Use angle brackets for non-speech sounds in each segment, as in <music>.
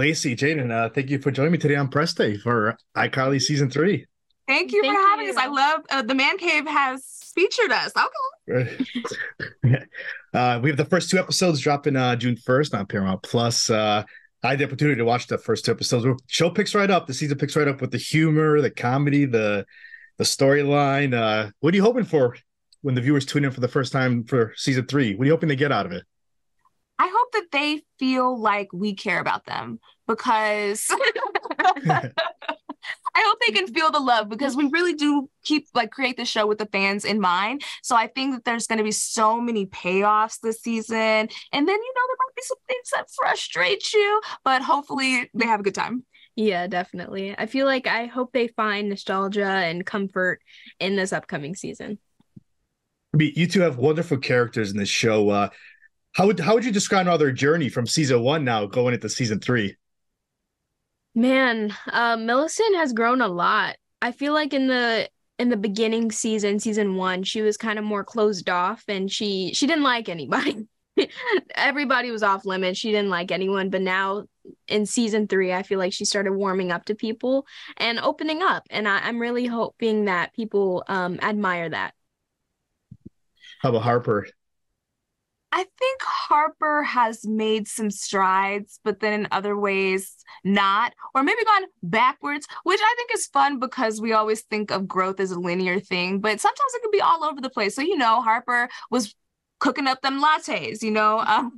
Laci, Jaidyn, uh, thank you for joining me today on Press Day for iCarly season three. Thank you Thank for having you. us. I love uh, the Man Cave has featured us. Okay. <laughs> uh, we have the first two episodes dropping uh, June 1st on Paramount Plus. Uh, I had the opportunity to watch the first two episodes. The show picks right up. The season picks right up with the humor, the comedy, the the storyline. Uh, what are you hoping for when the viewers tune in for the first time for season three? What are you hoping to get out of it? I hope that they feel like we care about them because <laughs> I hope they can feel the love because we really do keep like create the show with the fans in mind. So I think that there's going to be so many payoffs this season. And then, you know, there might be some things that frustrate you, but hopefully they have a good time. Yeah, definitely. I feel like I hope they find nostalgia and comfort in this upcoming season. I mean, you two have wonderful characters in this show. Uh, how would how would you describe now their journey from season one now going into season three? Man, uh, Millicent has grown a lot. I feel like in the in the beginning season, season one, she was kind of more closed off and she she didn't like anybody. <laughs> Everybody was off limits. She didn't like anyone. But now in season three, I feel like she started warming up to people and opening up. And I, I'm really hoping that people um admire that. How about Harper? I think Harper has made some strides, but then in other ways not, or maybe gone backwards, which I think is fun because we always think of growth as a linear thing, but sometimes it can be all over the place. So, you know, Harper was cooking up them lattes, you know, <laughs> um,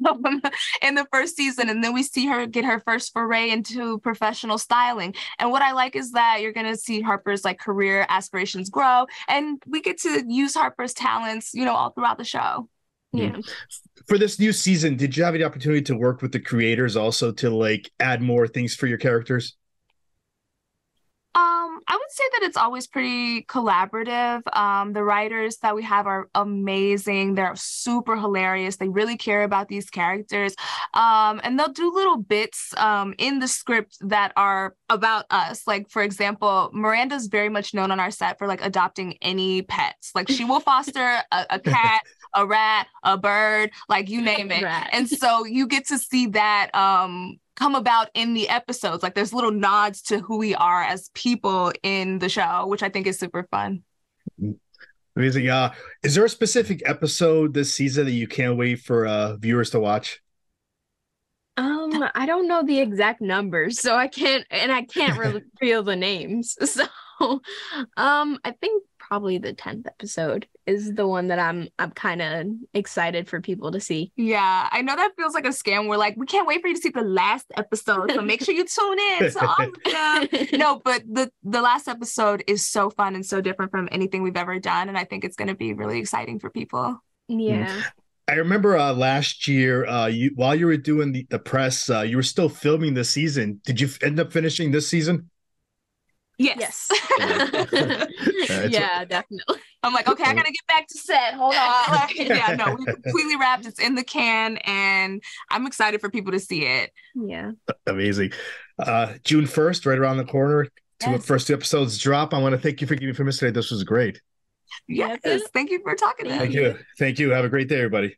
in the first season. And then we see her get her first foray into professional styling. And what I like is that you're going to see Harper's like career aspirations grow and we get to use Harper's talents, you know, all throughout the show. Yeah. For this new season, did you have the opportunity to work with the creators also to like add more things for your characters? Um, I would say that it's always pretty collaborative. Um, the writers that we have are amazing. They're super hilarious. They really care about these characters. Um, and they'll do little bits um, in the script that are about us. Like, for example, Miranda's very much known on our set for like adopting any pets. Like, she will foster a, a <laughs> cat, a rat, a bird, like you name it. Rat. And so you get to see that um come about in the episodes. Like there's little nods to who we are as people in the show, which I think is super fun. Amazing. Uh, is there a specific episode this season that you can't wait for uh, viewers to watch? Um, I don't know the exact numbers, so I can't, and I can't <laughs> reveal the names. <laughs> So, um, I think probably the tenth episode is the one that I'm I'm kind of excited for people to see. Yeah, I know that feels like a scam. We're like, we can't wait for you to see the last episode, so make sure you tune in. So all <laughs> no, but the the last episode is so fun and so different from anything we've ever done, and I think it's going to be really exciting for people. Yeah. I remember uh, last year, uh, you while you were doing the, the press, uh, you were still filming the season. Did you f- end up finishing this season? Yes. <laughs> <laughs> <laughs> it's- yeah, definitely. I'm like, okay, I gotta get back to set. Hold on. Like, yeah, no, we completely wrapped. It's in the can, and I'm excited for people to see it. Yeah. Amazing. Uh, June 1st, right around the corner. Two Yes. first two episodes drop. I want to thank you for giving me from us today. This was great. Yes, Yeah. thank you for talking to me. Thank me. you. Thank you. Have a great day, everybody.